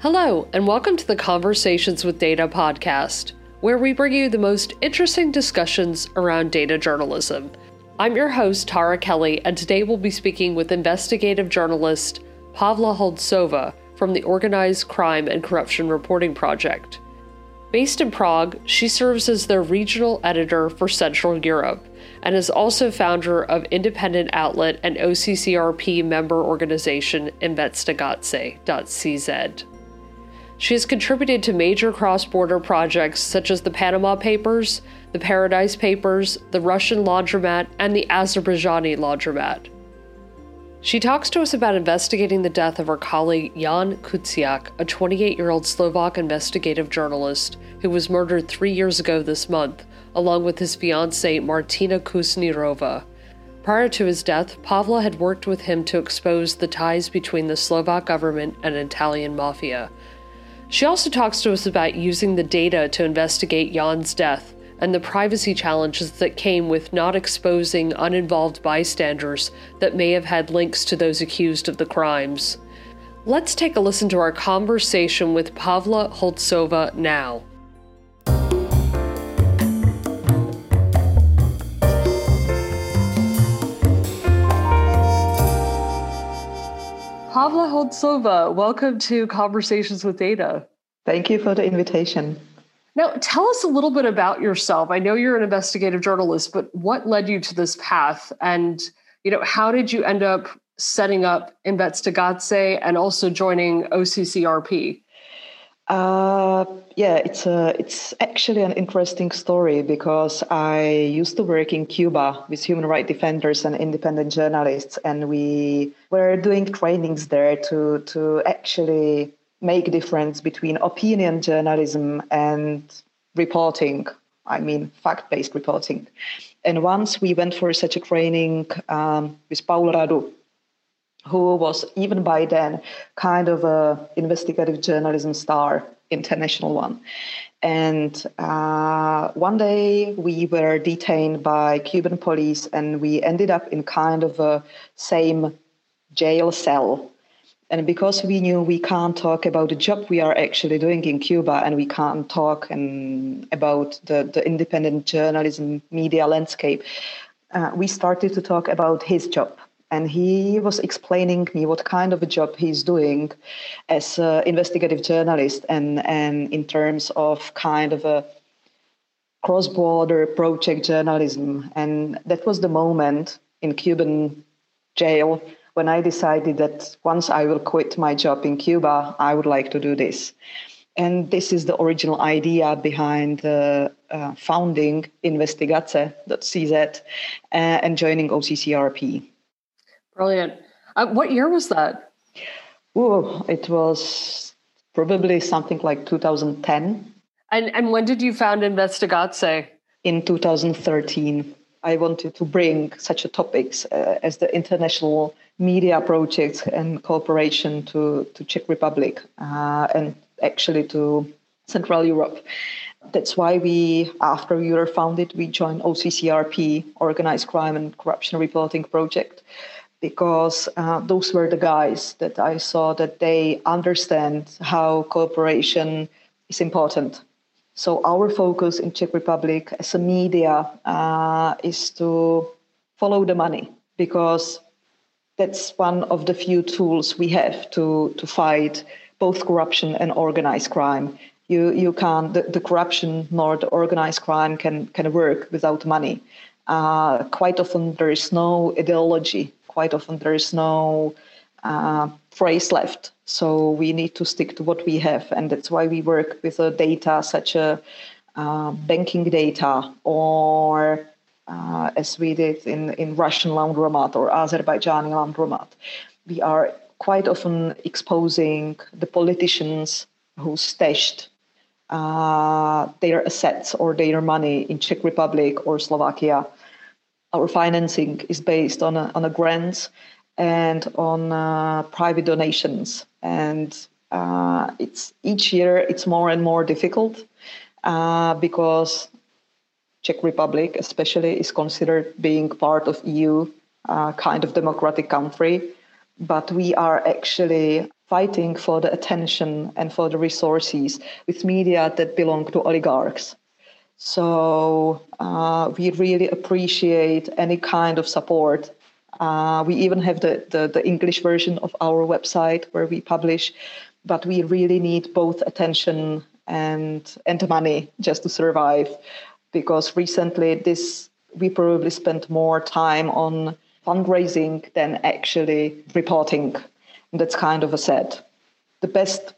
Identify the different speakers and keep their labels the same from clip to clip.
Speaker 1: Hello, and welcome to the Conversations with Data podcast, where we bring you the most interesting discussions around data journalism. I'm your host, Tara Kelly, and today we'll be speaking with investigative journalist Pavla Holcová from the Organized Crime and Corruption Reporting Project. Based in Prague, she serves as their regional editor for Central Europe and is also founder of independent outlet and OCCRP member organization Investigace.cz. She has contributed to major cross border projects such as the Panama Papers, the Paradise Papers, the Russian Laundromat, and the Azerbaijani Laundromat. She talks to us about investigating the death of her colleague Jan Kuciak, a 28 year old Slovak investigative journalist who was murdered three years ago this month, along with his fiancée Martina Kusnirova. Prior to his death, Pavla had worked with him to expose the ties between the Slovak government and Italian mafia. She also talks to us about using the data to investigate Jan's death and the privacy challenges that came with not exposing uninvolved bystanders that may have had links to those accused of the crimes. Let's take a listen to our conversation with Pavla Holcová now. Pavla Holcová, welcome to Conversations with Data.
Speaker 2: Thank you for the invitation.
Speaker 1: Now, tell us a little bit about yourself. I know you're an investigative journalist, but what led you to this path? And, you know, how did you end up setting up Investigace and also joining OCCRP?
Speaker 2: Uh, yeah, it's a, it's actually an interesting story because I used to work in Cuba with human rights defenders and independent journalists, and we were doing trainings there to to actually make difference between opinion journalism and reporting. I mean, fact-based reporting. And once we went for such a training um, with Paul Radu, who was even by then kind of a investigative journalism star, international one. And uh, one day we were detained by Cuban police, and we ended up in kind of a same jail cell. And because we knew we can't talk about the job we are actually doing in Cuba, and we can't talk and about the, the independent journalism media landscape, uh, we started to talk about his job and he was explaining me what kind of a job he's doing as an investigative journalist and and in terms of kind of a cross-border project journalism and that was the moment in cuban jail when i decided that once i will quit my job in cuba i would like to do this and this is the original idea behind uh, founding investigace.cz uh, and joining OCCRP.
Speaker 1: Brilliant. Uh, what year was that?
Speaker 2: Oh, it was probably something like 2010.
Speaker 1: And and when did you found Investigace?
Speaker 2: In 2013. I wanted to bring such a topics uh, as the international media projects and cooperation to, to Czech Republic uh, and actually to Central Europe. That's why we, after we were founded, we joined OCCRP, Organized Crime and Corruption Reporting Project, because uh, those were the guys that I saw that they understand how cooperation is important. So our focus in Czech Republic as a media uh, is to follow the money because that's one of the few tools we have to to fight both corruption and organized crime. You you can't the, the corruption nor the organized crime can can work without money. Uh, quite often there is no ideology quite often there is no uh, phrase left. So we need to stick to what we have, and that's why we work with data such as uh, banking data or uh, as we did in, in Russian laundromat or Azerbaijani laundromat. We are quite often exposing the politicians who stashed uh, their assets or their money in Czech Republic or Slovakia our financing is based on a, on a grants and on uh, private donations and uh, it's each year it's more and more difficult uh, because Czech Republic especially is considered being part of EU uh, kind of democratic country but we are actually fighting for the attention and for the resources with media that belong to oligarchs. So uh, we really appreciate any kind of support. Uh, we even have the, the, the English version of our website where we publish, but we really need both attention and and money just to survive. Because recently, this we probably spent more time on fundraising than actually reporting that's kind of a sad. The best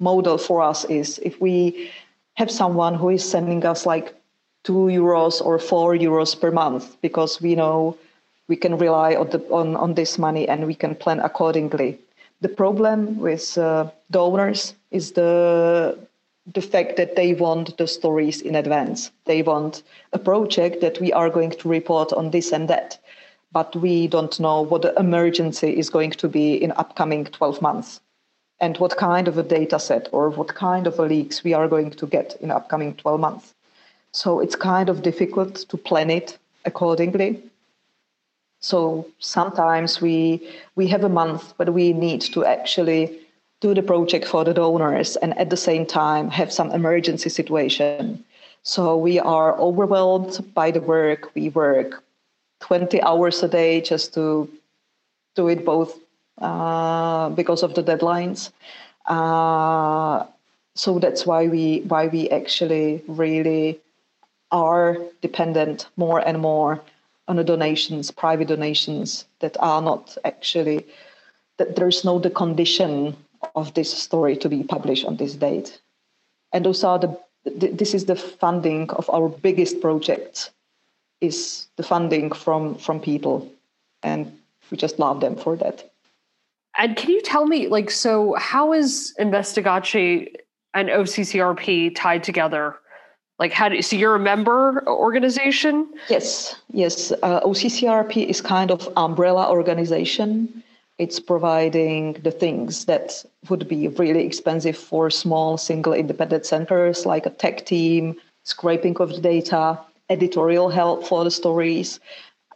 Speaker 2: model for us is if we have someone who is sending us like two euros or four euros per month because we know we can rely on, the, on, on this money and we can plan accordingly. The problem with uh, donors is the the fact that they want the stories in advance. They want a project that we are going to report on this and that but we don't know what the emergency is going to be in upcoming 12 months and what kind of a data set or what kind of a leaks we are going to get in upcoming 12 months. So it's kind of difficult to plan it accordingly. So sometimes we we have a month, but we need to actually do the project for the donors and at the same time have some emergency situation. So we are overwhelmed by the work. We work 20 hours a day just to do it both because of the deadlines. Uh, so that's why we why we actually really are dependent more and more on the donations, private donations that are not actually that there's no the condition of this story to be published on this date. And those are the this is the funding of our biggest projects is the funding from from people and we just love them for that
Speaker 1: and can you tell me like so how is investigace and occrp tied together? Like how do so you're a member organization?
Speaker 2: Yes yes. Uh, occrp is kind of umbrella organization. It's providing the things that would be really expensive for small single independent centers like a tech team scraping of the data editorial help for the stories,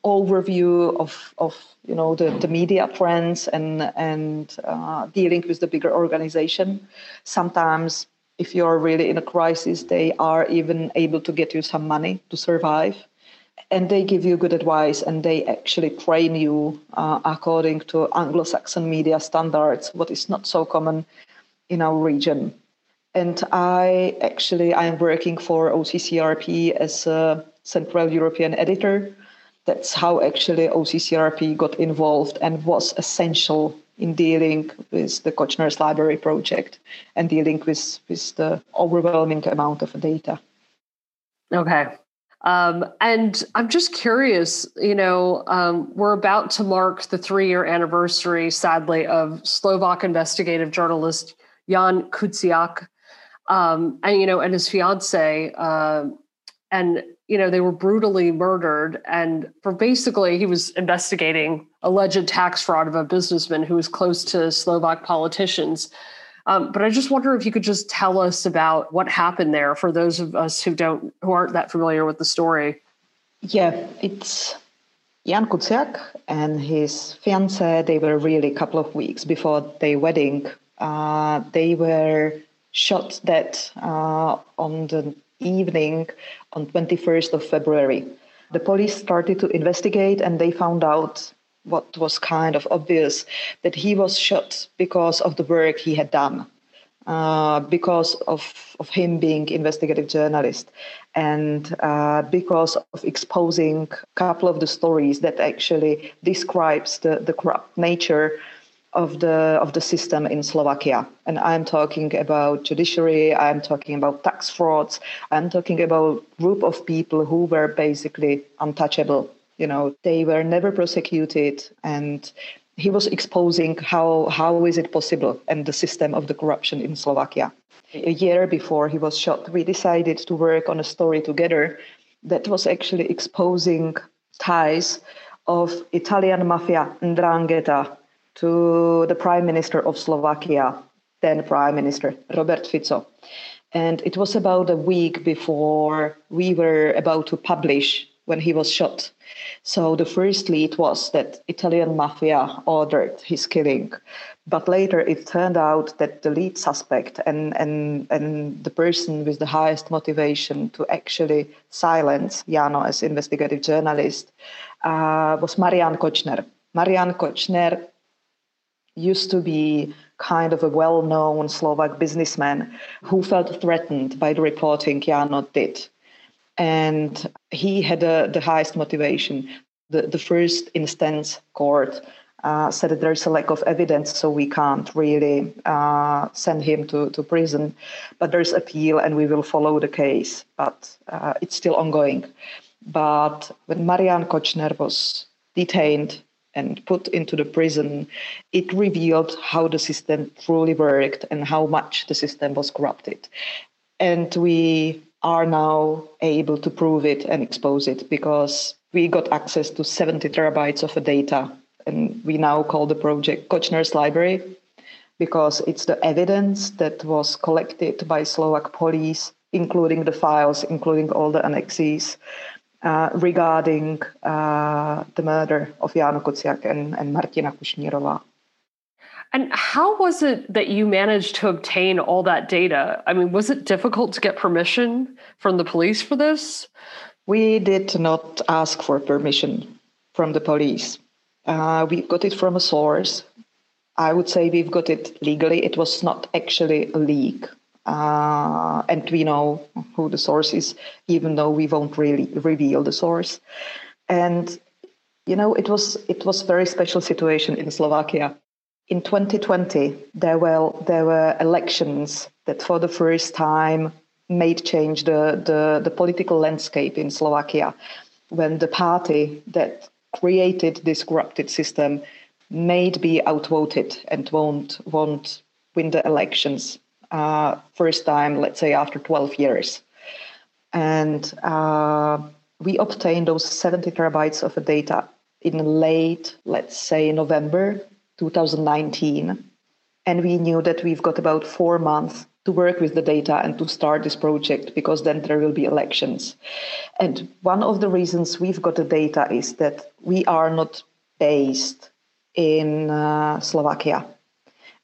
Speaker 2: overview of, of you know the, the media trends and and uh, dealing with the bigger organization. Sometimes, if you're really in a crisis, they are even able to get you some money to survive, and they give you good advice and they actually train you uh, according to Anglo-Saxon media standards, what is not so common in our region and I actually I'm working for OCCRP as a Central European editor. That's how actually OCCRP got involved and was essential in dealing with the Kočner's Library project and dealing with, with the overwhelming amount of data.
Speaker 1: Okay. Um, and I'm just curious, you know, um, we're about to mark the three year anniversary, sadly, of Slovak investigative journalist Jan Kuciak um, and you know, and his fiance, uh, and you know, they were brutally murdered. And for basically, he was investigating alleged tax fraud of a businessman who was close to Slovak politicians. Um, but I just wonder if you could just tell us about what happened there for those of us who don't, who aren't that familiar with the story.
Speaker 2: Yeah, it's Jan Kuciak and his fiance. They were really a couple of weeks before their wedding. Uh, they were shot dead uh, on the evening on 21st of February. The police started to investigate and they found out what was kind of obvious that he was shot because of the work he had done. Uh, because of, of him being investigative journalist and uh, because of exposing a couple of the stories that actually describes the, the corrupt nature of the of the system in Slovakia. And I'm talking about judiciary, I'm talking about tax frauds, I'm talking about group of people who were basically untouchable. You know, they were never prosecuted and he was exposing how how is it possible and the system of the corruption in Slovakia. A year before he was shot, we decided to work on a story together that was actually exposing ties of Italian mafia, Ndrangheta, to the Prime Minister of Slovakia, then Prime Minister Robert Fico. And it was about a week before we were about to publish when he was shot. So the first lead was that Italian mafia ordered his killing. But later it turned out that the lead suspect and, and, and the person with the highest motivation to actually silence Jano as investigative journalist uh, was Marian Kočner. Marian Kočner used to be kind of a well-known Slovak businessman who felt threatened by the reporting Jano did. And he had uh, the highest motivation. The, the first instance court uh, said that there's a lack of evidence, so we can't really uh, send him to, to prison. But there's appeal, and we will follow the case. But uh, it's still ongoing. But when Marian Kočner was detained and put into the prison, it revealed how the system truly worked and how much the system was corrupted. And we are now able to prove it and expose it because we got access to 70 terabytes of data and we now call the project Kočner's Library because it's the evidence that was collected by Slovak police, including the files, including all the annexes, uh, regarding uh, the murder of Jano Kuciak and, and Martina Kušnírova.
Speaker 1: And how was it that you managed to obtain all that data? I mean, was it difficult to get permission from the police for this?
Speaker 2: We did not ask for permission from the police. Uh, we got it from a source. I would say we've got it legally. It was not actually a leak. Uh, and we know who the source is, even though we won't really reveal the source. And you know, it was it was a very special situation in Slovakia. In 2020, there were there were elections that, for the first time, made change the the, the political landscape in Slovakia, when the party that created this corrupted system may be outvoted and won't won't win the elections uh, first time, let's say after 12 years. And uh, we obtained those 70 terabytes of data in late, let's say November 2019. And we knew that we've got about four months to work with the data and to start this project because then there will be elections. And one of the reasons we've got the data is that we are not based in uh, Slovakia.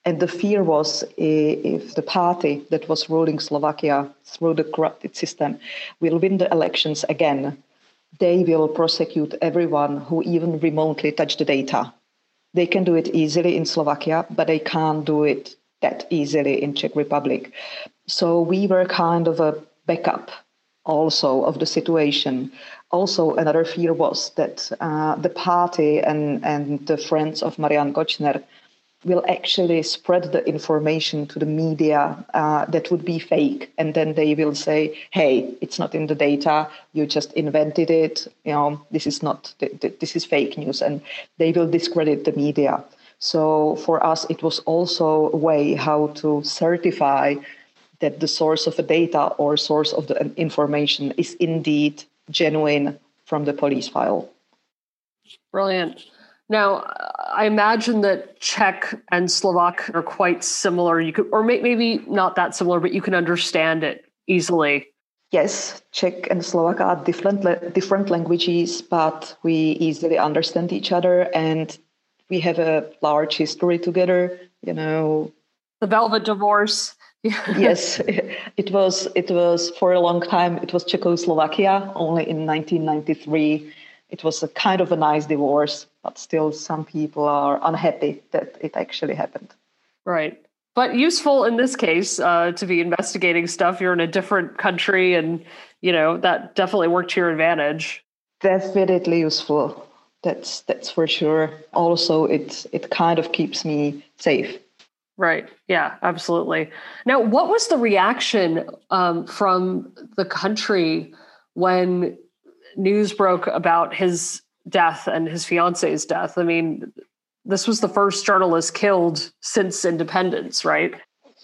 Speaker 2: And the fear was if the party that was ruling Slovakia through the corrupted system will win the elections again, they will prosecute everyone who even remotely touched the data. They can do it easily in Slovakia, but they can't do it that easily in Czech Republic. So we were kind of a backup also of the situation. Also, another fear was that uh, the party and, and the friends of Marian Kočner will actually spread the information to the media uh, that would be fake. And then they will say hey it's not in the data. You just invented it. You know this is not this is fake news. And they will discredit the media. So for us, it was also a way how to certify that the source of the data or source of the information is indeed genuine from the police file.
Speaker 1: Brilliant. Now, I imagine that Czech and Slovak are quite similar. You could, or maybe not that similar, but you can understand it easily.
Speaker 2: Yes, Czech and Slovak are different different languages, but we easily understand each other, and we have a large history together. You know,
Speaker 1: the Velvet Divorce.
Speaker 2: yes, it was. It was for a long time. It was Czechoslovakia. Only in 1993, it was a kind of a nice divorce, but still, some people are unhappy that it actually happened.
Speaker 1: Right, but useful in this case uh, to be investigating stuff. You're in a different country, and you know that definitely worked to your advantage.
Speaker 2: Definitely useful that's that's for sure. Also, it it kind of keeps me safe.
Speaker 1: Right. Yeah. Absolutely. Now, what was the reaction um, from the country when news broke about his death and his fiance's death? I mean, this was the first journalist killed since independence, right?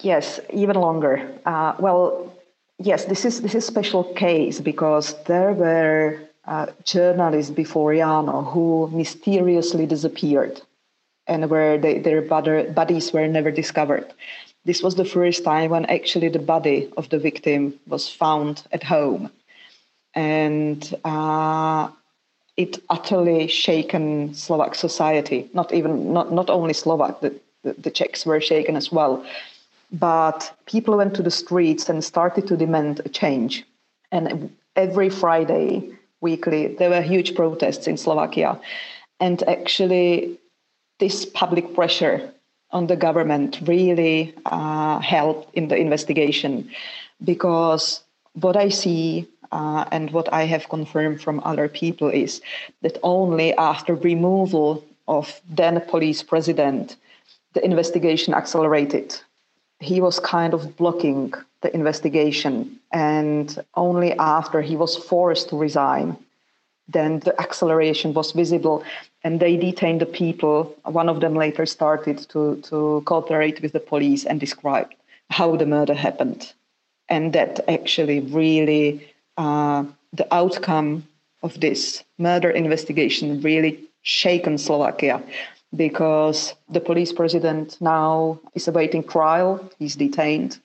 Speaker 2: Yes, even longer. Uh, well, yes, this is this is special case because there were uh, journalist before Jano who mysteriously disappeared and where they, their bodies were never discovered. This was the first time when actually the body of the victim was found at home. And uh, it utterly shaken Slovak society, not even not, not only Slovak, the the, the Czechs were shaken as well. But people went to the streets and started to demand a change. And every Friday, weekly, there were huge protests in Slovakia. And actually, this public pressure on the government really uh, helped in the investigation because what I see uh, and what I have confirmed from other people is that only after removal of then police president, the investigation accelerated. He was kind of blocking the investigation, and only after he was forced to resign, then the acceleration was visible, and they detained the people. One of them later started to, to cooperate with the police and describe how the murder happened. And that actually really, uh, the outcome of this murder investigation really shaken Slovakia because the police president now is awaiting trial. He's detained.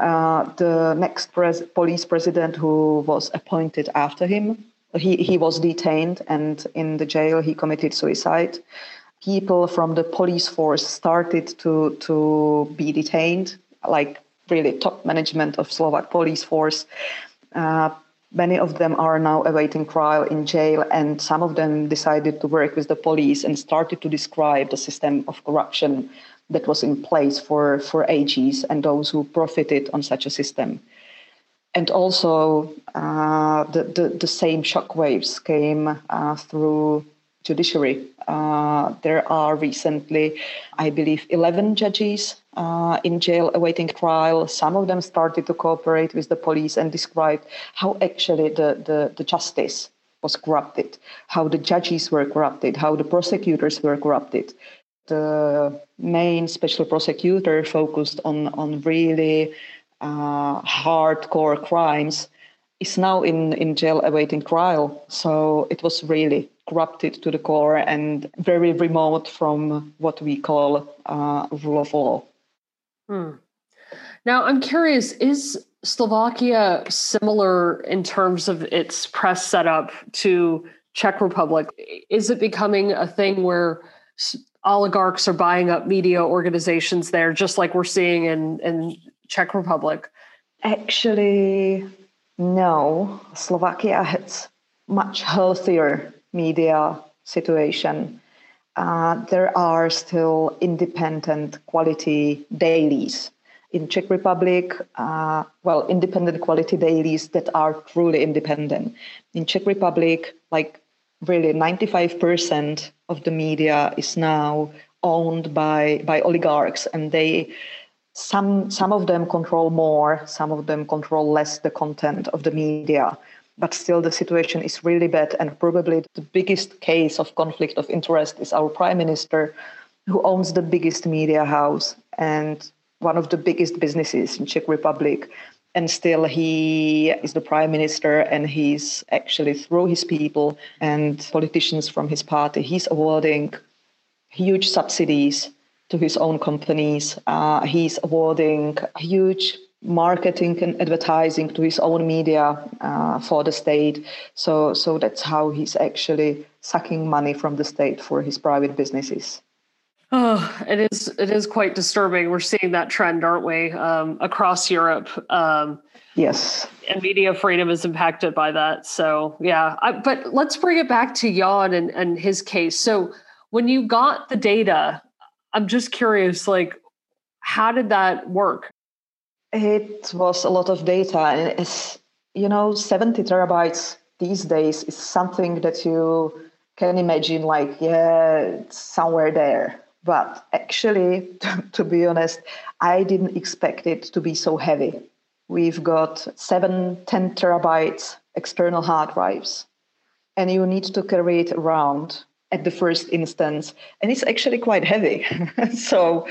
Speaker 2: Uh, the next pres- police president who was appointed after him, he, he was detained and in the jail he committed suicide. People from the police force started to, to be detained, like really top management of Slovak police force. Uh, Many of them are now awaiting trial in jail, and some of them decided to work with the police and started to describe the system of corruption that was in place for, for ages and those who profited on such a system. And also, uh, the, the, the, same shockwaves came uh, through judiciary. Uh, there are recently, I believe, 11 judges uh, in jail awaiting trial. Some of them started to cooperate with the police and described how actually the, the, the justice was corrupted, how the judges were corrupted, how the prosecutors were corrupted. The main special prosecutor focused on, on really uh, hardcore crimes is now in, in jail awaiting trial. So it was really corrupted to the core and very remote from what we call uh, rule of law.
Speaker 1: Hmm. Now, I'm curious is Slovakia similar in terms of its press setup to Czech Republic? Is it becoming a thing where oligarchs are buying up media organizations there, just like we're seeing in, in Czech Republic?
Speaker 2: Actually, no. Slovakia has much healthier media situation. Uh, there are still independent quality dailies in Czech Republic. Uh, well, independent quality dailies that are truly independent. In Czech Republic, like really 95% of the media is now owned by by oligarchs, and they some some of them control more, some of them control less the content of the media but still the situation is really bad. And probably the biggest case of conflict of interest is our prime minister, who owns the biggest media house and one of the biggest businesses in Czech Republic. And still, he is the prime minister, and he's actually through his people and politicians from his party, he's awarding huge subsidies to his own companies. Uh, he's awarding huge marketing and advertising to his own media uh, for the state. So, so that's how he's actually sucking money from the state for his private businesses.
Speaker 1: Oh, it is it is quite disturbing. We're seeing that trend, aren't we, um, across Europe? Um,
Speaker 2: yes,
Speaker 1: and media freedom is impacted by that. So, yeah. I, but let's bring it back to Jan and, and his case. So, when you got the data, I'm just curious, like, how did that work?
Speaker 2: It was a lot of data, and it's you know 70 terabytes these days is something that you can imagine like yeah it's somewhere there. But actually to, be honest i didn't expect it to be so heavy. We've got 7 10 terabytes external hard drives and you need to carry it around at the first instance and it's actually quite heavy. So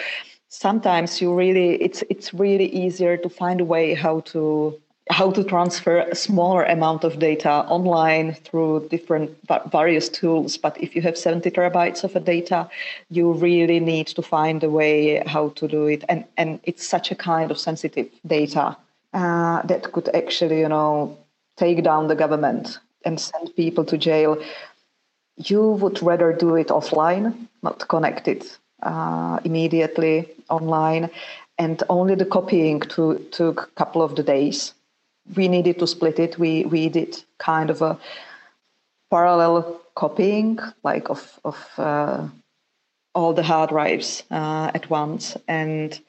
Speaker 2: sometimes you really it's it's really easier to find a way how to how to transfer a smaller amount of data online through different various tools. But if you have 70 terabytes of a data you really need to find a way how to do it. And and it's such a kind of sensitive data uh, that could actually you know take down the government and send people to jail. You would rather do it offline not connected uh, immediately online, and only the copying to, took a couple of the days. We needed to split it. We we did kind of a parallel copying, like of of uh, all the hard drives uh, at once, and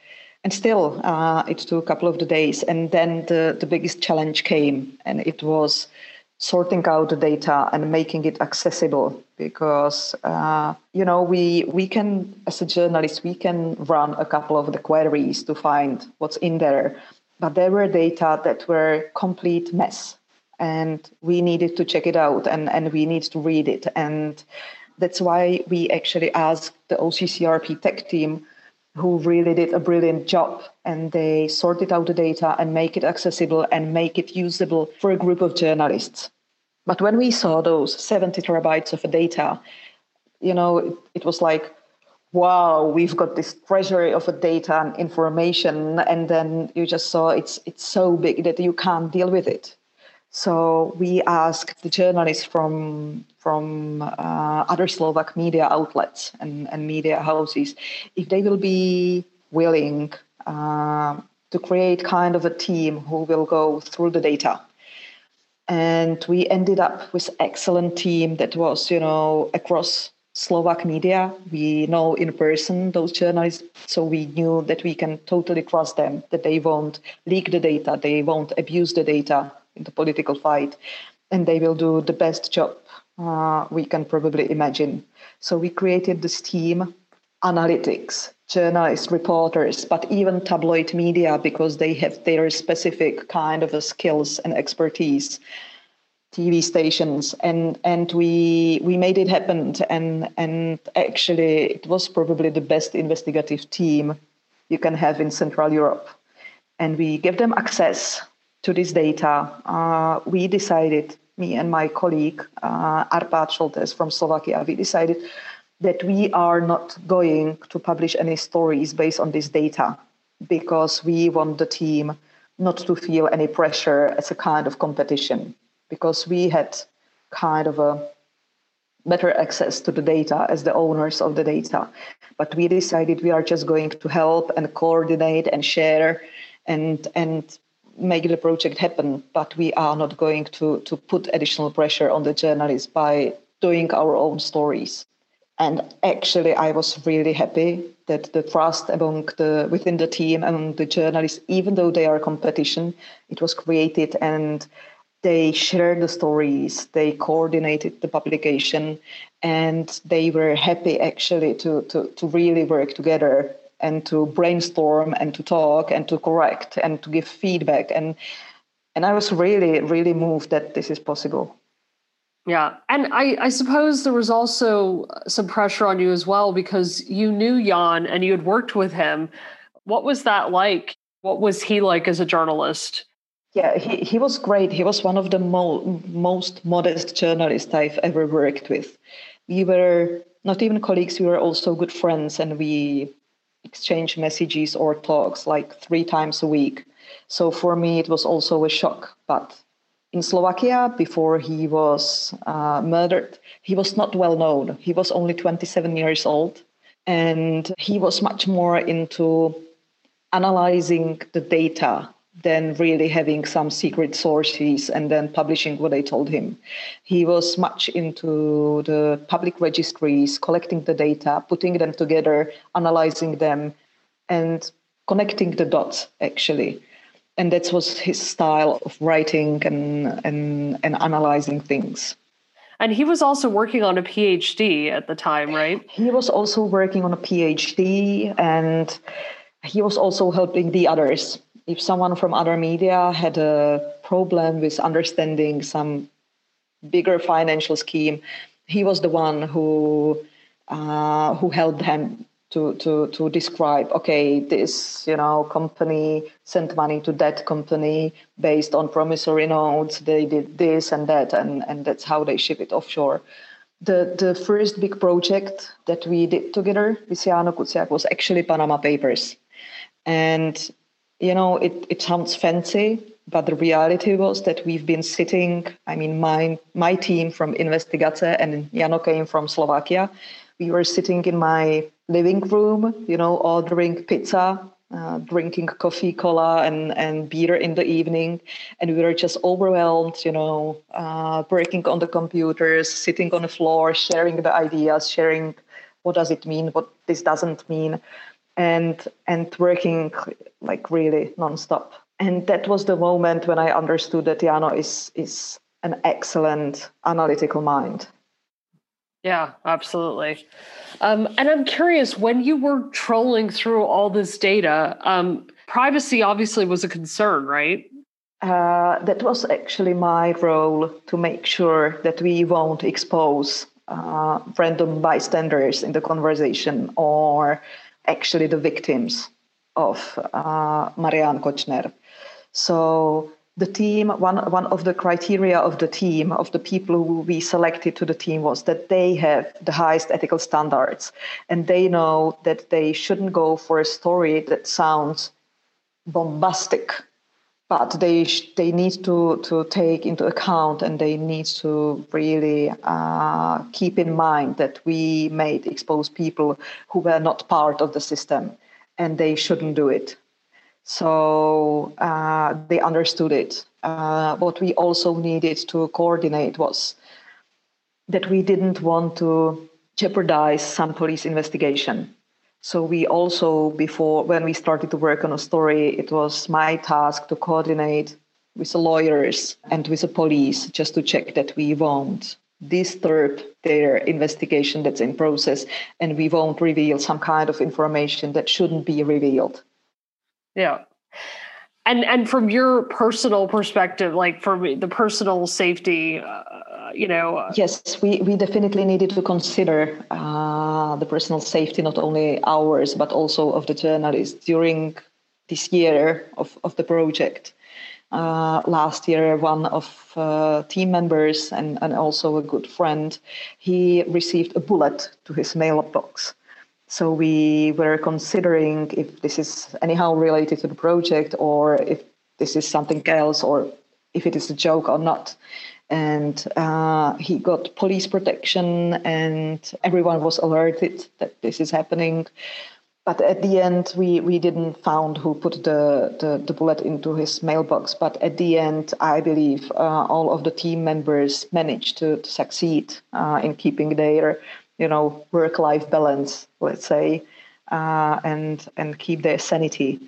Speaker 2: and still uh, it took a couple of the days. And then the the biggest challenge came, and it was sorting out the data and making it accessible because uh, you know we we can as a journalist we can run a couple of the queries to find what's in there but there were data that were complete mess and we needed to check it out and and we need to read it. And that's why we actually asked the OCCRP tech team who really did a brilliant job and they sorted out the data and make it accessible and make it usable for a group of journalists. But when we saw those 70 terabytes of data, you know, it, it was like, wow, we've got this treasury of data and information, and then you just saw it's it's so big that you can't deal with it. So we asked the journalists from from uh, other Slovak media outlets and, and media houses if they will be willing to create kind of a team who will go through the data. And we ended up with excellent team that was, you know, across Slovak media. We know in person those journalists, so we knew that we can totally trust them, that they won't leak the data, they won't abuse the data in the political fight, and they will do the best job uh, we can probably imagine. So we created this team, analytics, journalists, reporters, but even tabloid media because they have their specific kind of skills and expertise. TV stations. And and we we made it happen. And and actually it was probably the best investigative team you can have in Central Europe. And we gave them access to this data, uh, we decided, me and my colleague uh, Arpad Soltész from Slovakia, we decided that we are not going to publish any stories based on this data because we want the team not to feel any pressure as a kind of competition because we had kind of a better access to the data as the owners of the data. But we decided we are just going to help and coordinate and share and and make the project happen, but we are not going to, to put additional pressure on the journalists by doing our own stories. And actually, I was really happy that the trust among the within the team among the journalists, even though they are competition, it was created and they shared the stories, they coordinated the publication, and they were happy actually to, to, to really work together and to brainstorm and to talk and to correct and to give feedback and and I was really really moved that this is possible.
Speaker 1: Yeah, and I, I suppose there was also some pressure on you as well because you knew Jan and you had worked with him. What was that like? What was he like as a journalist?
Speaker 2: Yeah, he, he was great. He was one of the mo- most modest journalists I've ever worked with. We were not even colleagues, we were also good friends, and we exchanged messages or talks like three times a week. So for me, it was also a shock. But in Slovakia, before he was uh, murdered, he was not well known. He was only 27 years old. And he was much more into analyzing the data than really having some secret sources and then publishing what they told him. He was much into the public registries, collecting the data, putting them together, analyzing them, and connecting the dots, actually. And that was his style of writing and, and, and analyzing things.
Speaker 1: And he was also working on a PhD at the time, right?
Speaker 2: He was also working on a PhD and he was also helping the others if someone from other media had a problem with understanding some bigger financial scheme, he was the one who uh, who helped them to to to describe. Okay, this you know company sent money to that company based on promissory notes. They did this and that, and and that's how they ship it offshore. The the first big project that we did together Jano Kuciak was actually Panama Papers, and you know, it, it sounds fancy, but the reality was that we've been sitting, I mean, my, my team from Investigace and Jano came from Slovakia. We were sitting in my living room, you know, ordering pizza, uh, drinking coffee, cola, and, and beer in the evening. And we were just overwhelmed, you know, uh, working on the computers, sitting on the floor, sharing the ideas, sharing what does it mean, what this doesn't mean, and and working like really nonstop. And that was the moment when I understood that Jano is is an excellent analytical mind.
Speaker 1: Yeah, absolutely. Um, and I'm curious when you were trolling through all this data, um, privacy obviously was a concern, right?
Speaker 2: Uh, that was actually my role to make sure that we won't expose uh, random bystanders in the conversation or actually the victims of uh, Marian Kočner. So the team, one, one of the criteria of the team, of the people who we selected to the team was that they have the highest ethical standards and they know that they shouldn't go for a story that sounds bombastic, but they, they need to, to take into account and they need to really uh, keep in mind that we made expose people who were not part of the system and they shouldn't do it. So uh, they understood it. Uh, what we also needed to coordinate was that we didn't want to jeopardize some police investigation. So we also, before when we started to work on a story, it was my task to coordinate with the lawyers and with the police just to check that we won't disturb their investigation that's in process and we won't reveal some kind of information that shouldn't be revealed.
Speaker 1: Yeah. And and from your personal perspective, like from the personal safety, uh, you know. Uh,
Speaker 2: yes, we, we definitely needed to consider uh, the personal safety, not only ours, but also of the journalists during this year of, of the project. Uh, last year, one of uh, team members and, and also a good friend, he received a bullet to his mailbox. So we were considering if this is anyhow related to the project or if this is something else or if it is a joke or not. And uh, he got police protection and everyone was alerted that this is happening. But at the end, we, we didn't found who put the, the, the bullet into his mailbox. But at the end, I believe uh, all of the team members managed to, to succeed uh, in keeping their you know work life balance let's say uh, and and keep their sanity.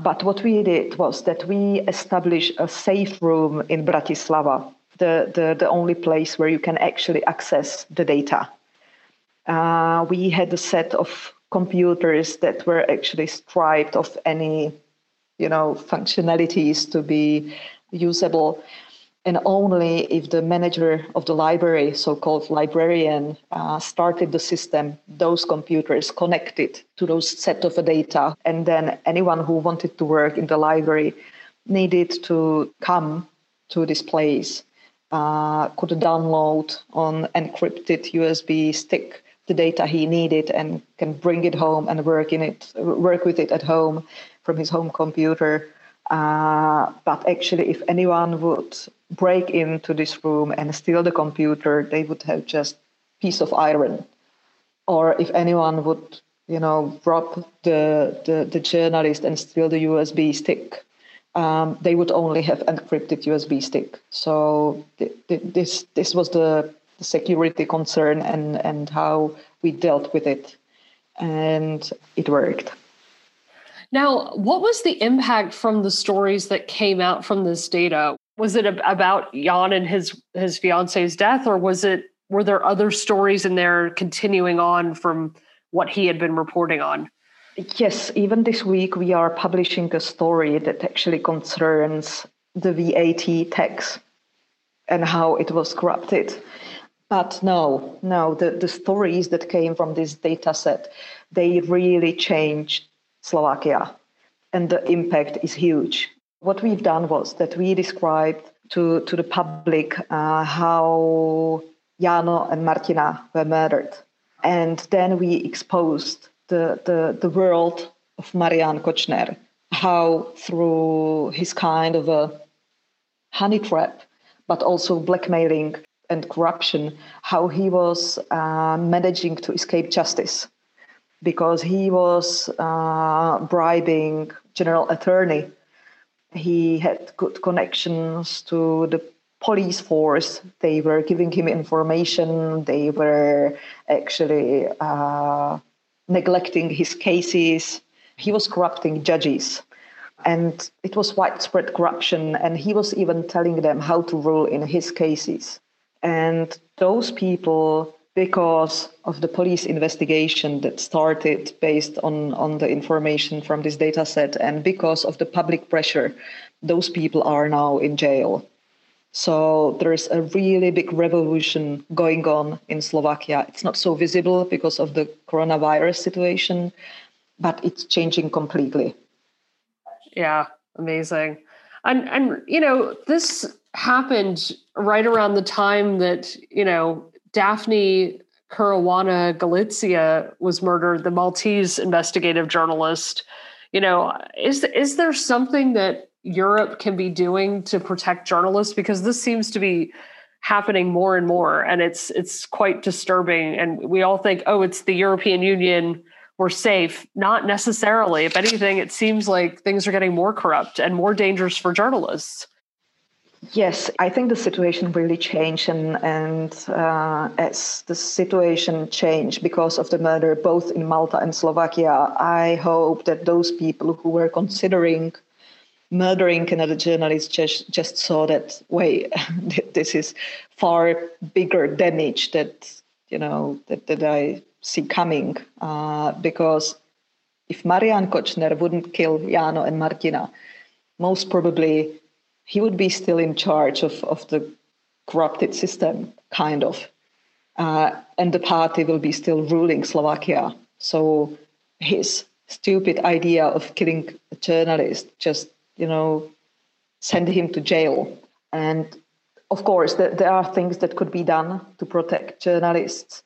Speaker 2: But what we did was that we established a safe room in bratislava the, the, the only place where you can actually access the data. Uh, we had a set of computers that were actually stripped of any you know functionalities to be usable and only if the manager of the library, so-called librarian, uh, started the system, those computers connected to those set of data, and then anyone who wanted to work in the library needed to come to this place, uh, could download on encrypted USB stick the data he needed and can bring it home and work in it, work with it at home from his home computer. Uh, but actually, if anyone would break into this room and steal the computer, they would have just piece of iron. Or if anyone would, you know, rob the, the, the journalist and steal the USB stick, um, they would only have encrypted USB stick. So th- th- this this was the, the security concern and, and how we dealt with it. And it worked.
Speaker 1: Now, what was the impact from the stories that came out from this data? was it about Jan and his his fiance's death, or was it were there other stories in there continuing on from what he had been reporting on?
Speaker 2: Yes, even this week we are publishing a story that actually concerns the VAT tax and how it was corrupted. But no, no, the, the stories that came from this data set, they really changed Slovakia. And the impact is huge. What we've done was that we described to, to the public uh, how Jano and Martina were murdered. And then we exposed the, the, the world of Marian Kočner, how through his kind of a honey trap, but also blackmailing and corruption, how he was uh, managing to escape justice. Because he was uh, bribing general attorney. He had good connections to the police force. They were giving him information. They were actually uh, neglecting his cases. He was corrupting judges. And it was widespread corruption. And he was even telling them how to rule in his cases. And those people because of the police investigation that started based on, on the information from this data set and because of the public pressure, those people are now in jail. So there's a really big revolution going on in Slovakia. It's not so visible because of the coronavirus situation, but it's changing completely.
Speaker 1: Yeah, amazing. And and you know, this happened right around the time that, you know, Daphne Caruana Galizia was murdered, the Maltese investigative journalist. You know, is is there something that Europe can be doing to protect journalists? Because this seems to be happening more and more, and it's it's quite disturbing. And we all think, oh, it's the European Union, we're safe. Not necessarily. If anything, it seems like things are getting more corrupt and more dangerous for journalists.
Speaker 2: Yes, I think the situation really changed, and and uh, as the situation changed because of the murder both in Malta and Slovakia, I hope that those people who were considering murdering another journalist just just saw that way. this is far bigger damage that you know that that I see coming uh, because if Marian Kočner wouldn't kill Jano and Martina, most probably he would be still in charge of, of the corrupted system, kind of. Uh, and the party will be still ruling Slovakia. So his stupid idea of killing a journalist just, you know, send him to jail. And of course, there are things that could be done to protect journalists.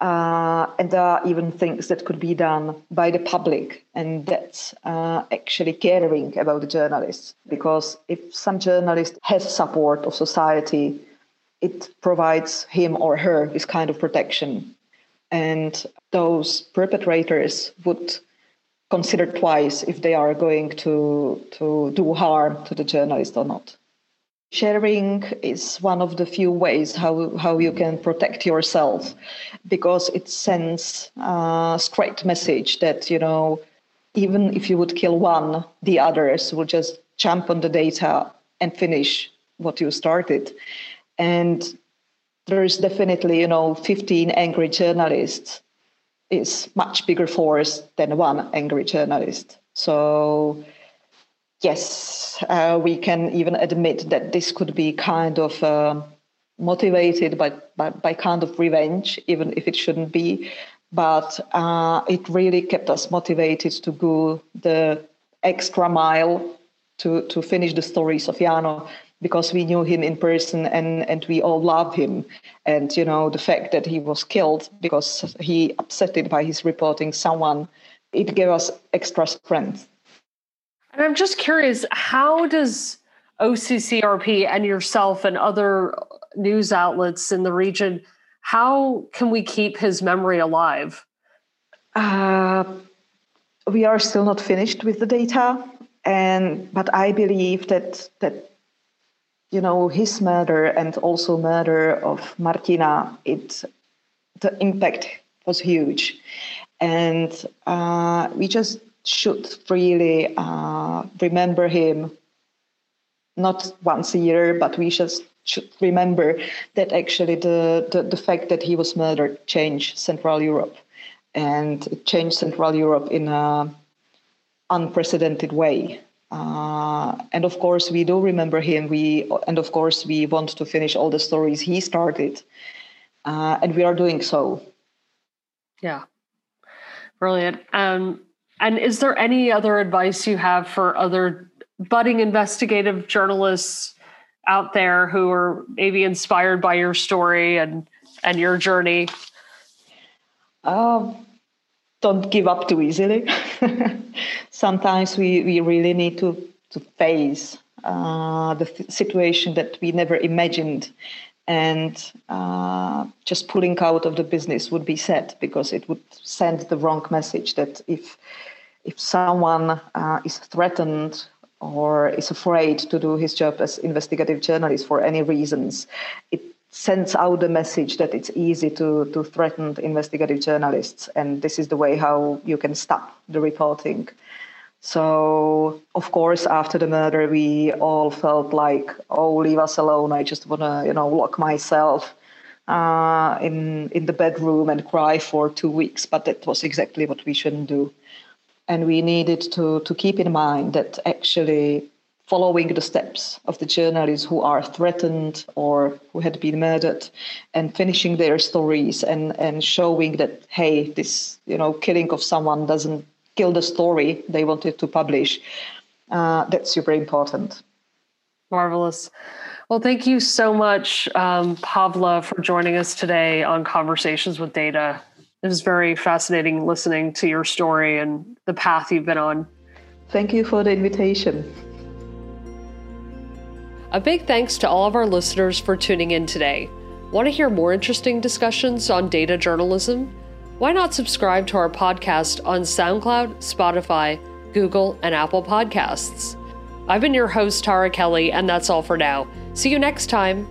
Speaker 2: Uh, and there are even things that could be done by the public, and that's uh, actually caring about the journalists. Because if some journalist has support of society, it provides him or her this kind of protection. And those perpetrators would consider twice if they are going to, to do harm to the journalist or not. Sharing is one of the few ways how, how you can protect yourself because it sends a straight message that, you know, even if you would kill one, the others will just jump on the data and finish what you started. And there's definitely, you know, 15 angry journalists is much bigger force than one angry journalist. So yes, uh, we can even admit that this could be kind of uh, motivated by, by, by, kind of revenge, even if it shouldn't be. But uh, it really kept us motivated to go the extra mile to, to finish the stories of Jano because we knew him in person and, and we all love him. And, you know, the fact that he was killed because he upset it by his reporting someone, it gave us extra strength.
Speaker 1: And I'm just curious, how does OCCRP and yourself and other news outlets in the region, how can we keep his memory alive?
Speaker 2: Uh, we are still not finished with the data, and but I believe that that you know his murder and also murder of Martina, it the impact was huge, and uh, we just should really uh, remember him not once a year, but we just should remember that actually the, the, the fact that he was murdered changed Central Europe and changed Central Europe in an unprecedented way. Uh, and of course, we do remember him. We and of course we want to finish all the stories he started, uh, and we are doing so.
Speaker 1: Yeah, brilliant. Um, and is there any other advice you have for other budding investigative journalists out there who are maybe inspired by your story and and your journey?
Speaker 2: Um, don't give up too easily. Sometimes we, we really need to to face uh, the situation that we never imagined and uh, just pulling out of the business would be sad because it would send the wrong message that if if someone uh, is threatened or is afraid to do his job as investigative journalist for any reasons, it sends out the message that it's easy to, to threaten investigative journalists. And this is the way how you can stop the reporting. So, of course, after the murder, we all felt like, oh, leave us alone. I just want to, you know, lock myself uh, in, in the bedroom and cry for two weeks. But that was exactly what we shouldn't do. And we needed to, to keep in mind that actually following the steps of the journalists who are threatened or who had been murdered and finishing their stories and, and showing that, hey, this, you know, killing of someone doesn't kill the story they wanted to publish. Uh, that's super important.
Speaker 1: Marvelous. Well, thank you so much, um, Pavla, for joining us today on Conversations with Data. It was very fascinating listening to your story and the path you've been on.
Speaker 2: Thank you for the invitation.
Speaker 1: A big thanks to all of our listeners for tuning in today. Want to hear more interesting discussions on data journalism? Why not subscribe to our podcast on SoundCloud, Spotify, Google, and Apple Podcasts? I've been your host, Tara Kelly, and that's all for now. See you next time.